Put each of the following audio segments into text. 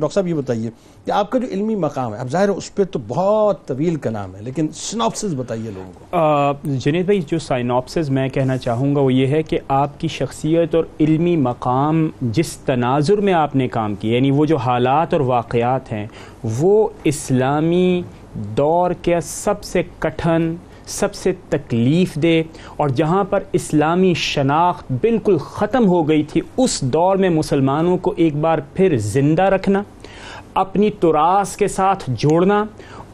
Doctor صاحب یہ بتائیے کہ آپ کا جو علمی مقام ہے، اب ظاہر ہے اس پہ تو بہت طویل کلام ہے، لیکن سناپسز بتائیے لوگوں کو۔ جنید بھائی، جو سائنوپسز میں کہنا چاہوں گا وہ یہ ہے کہ آپ کی شخصیت اور علمی مقام جس تناظر میں آپ نے کام کی یعنی وہ جو حالات اور واقعات ہیں، وہ اسلامی دور کے سب سے کٹھن سب سے تکلیف دے اور جہاں پر اسلامی شناخت بالکل ختم ہو گئی تھی اس دور میں مسلمانوں کو ایک بار پھر زندہ رکھنا اپنی تراس کے ساتھ جوڑنا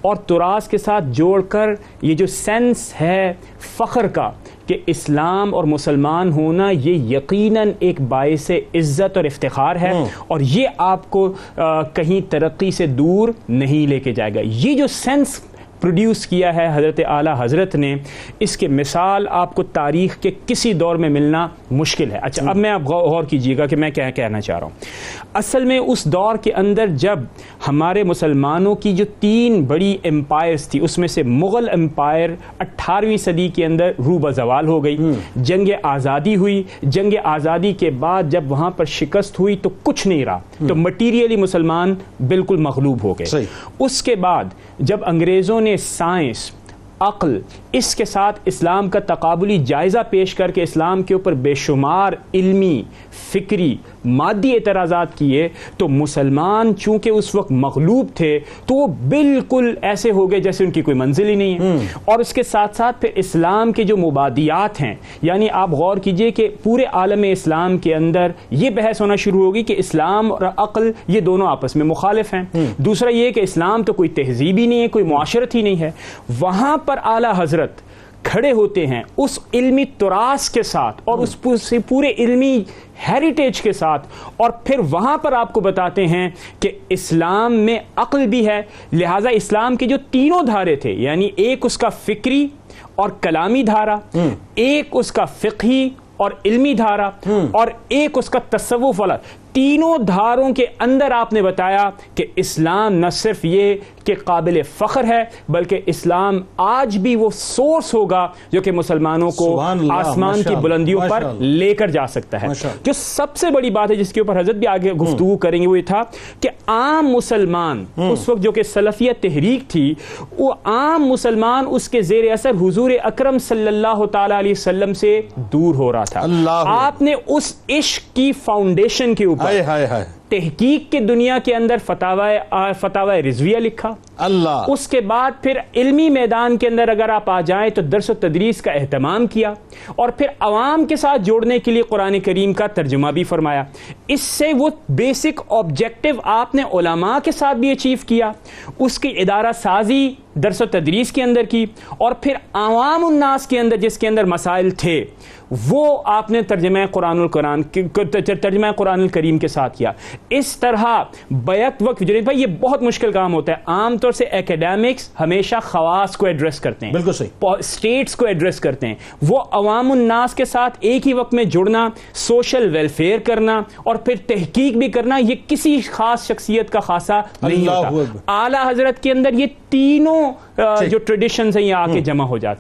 اور تراس کے ساتھ جوڑ کر یہ جو سینس ہے فخر کا کہ اسلام اور مسلمان ہونا یہ یقیناً ایک باعث عزت اور افتخار ہے اور یہ آپ کو کہیں ترقی سے دور نہیں لے کے جائے گا۔ یہ جو سینس پروڈیوس کیا ہے حضرت اعلیٰ حضرت نے اس کے مثال آپ کو تاریخ کے کسی دور میں ملنا مشکل ہے۔ اچھا اب میں آپ غور کیجیے گا کہ میں کیا کہنا چاہ رہا ہوں۔ اصل میں اس دور کے اندر جب ہمارے مسلمانوں کی جو تین بڑی امپائرز تھی اس میں سے مغل امپائر اٹھارویں صدی کے اندر روبہ زوال ہو گئی جنگ آزادی ہوئی۔ جنگ آزادی کے بعد جب وہاں پر شکست ہوئی تو کچھ نہیں رہا۔ تو مٹیریلی مسلمان بالکل مغلوب ہو گئے۔ اس کے بعد جب انگریزوں نے سائنس عقل اس کے ساتھ اسلام کا تقابلی جائزہ پیش کر کے اسلام کے اوپر بے شمار علمی فکری مادی اعتراضات کیے تو مسلمان چونکہ اس وقت مغلوب تھے تو وہ بالکل ایسے ہو گئے جیسے ان کی کوئی منزل ہی نہیں ہے۔ اور اس کے ساتھ ساتھ پھر اسلام کے جو مبادیات ہیں یعنی آپ غور کیجیے کہ پورے عالم اسلام کے اندر یہ بحث ہونا شروع ہوگی کہ اسلام اور عقل یہ دونوں آپس میں مخالف ہیں۔ دوسرا یہ کہ اسلام تو کوئی تہذیب ہی نہیں ہے کوئی معاشرت ہی نہیں ہے۔ وہاں پر اعلیٰ حضرت کھڑے ہوتے ہیں اس علمی تراس کے ساتھ اور اس پورے علمی ہیریٹیج کے ساتھ اور پھر وہاں پر آپ کو بتاتے ہیں کہ اسلام میں عقل بھی ہے لہٰذا اسلام کے جو تینوں دھارے تھے یعنی ایک اس کا فکری اور کلامی دھارا ایک اس کا فقہی اور علمی دھارا اور ایک اس کا تصوف والا۔ تینوں دھاروں کے اندر آپ نے بتایا کہ اسلام نہ صرف یہ کہ قابل فخر ہے بلکہ اسلام آج بھی وہ سورس ہوگا جو کہ مسلمانوں کو آسمان کی بلندیوں پر لے کر جا سکتا ہے۔ جو سب سے بڑی بات ہے جس کے اوپر حضرت بھی آگے گفتگو کریں گے وہ یہ تھا کہ عام مسلمان اس وقت جو کہ سلفیہ تحریک تھی وہ عام مسلمان اس کے زیر اثر حضور اکرم صلی اللہ تعالی علیہ وسلم سے دور ہو رہا تھا۔ آپ نے اس عشق کی فاؤنڈیشن کے اوپر تحقیق کے دنیا کے اندر فتح رضویہ لکھا۔ اللہ۔ اس کے بعد پھر علمی میدان کے اندر اگر آپ آ جائیں تو درس و تدریس کا اہتمام کیا اور پھر عوام کے ساتھ جوڑنے کے لیے قرآن کریم کا ترجمہ بھی فرمایا۔ اس سے وہ بیسک آبجیکٹو آپ نے علماء کے ساتھ بھی اچیو کیا۔ اس کی ادارہ سازی درس و تدریس کے اندر کی اور پھر عوام الناس کے اندر جس کے اندر مسائل تھے وہ آپ نے ترجمہ قرآن القرآن ترجمہ قرآن الکریم کے ساتھ کیا۔ اس طرح بیک وقت جنید بھائی یہ بہت مشکل کام ہوتا ہے۔ عام طور سے ایکیڈیمکس ہمیشہ خواص کو ایڈریس کرتے ہیں۔ بالکل صحیح۔ اسٹیٹس کو ایڈریس کرتے ہیں۔ وہ عوام الناس کے ساتھ ایک ہی وقت میں جڑنا سوشل ویلفیئر کرنا اور پھر تحقیق بھی کرنا یہ کسی خاص شخصیت کا خاصا نہیں ہوتا۔ اعلیٰ حضرت کے اندر یہ تینوں جو ٹریڈیشنز ہیں یہ آ کے جمع ہو جاتے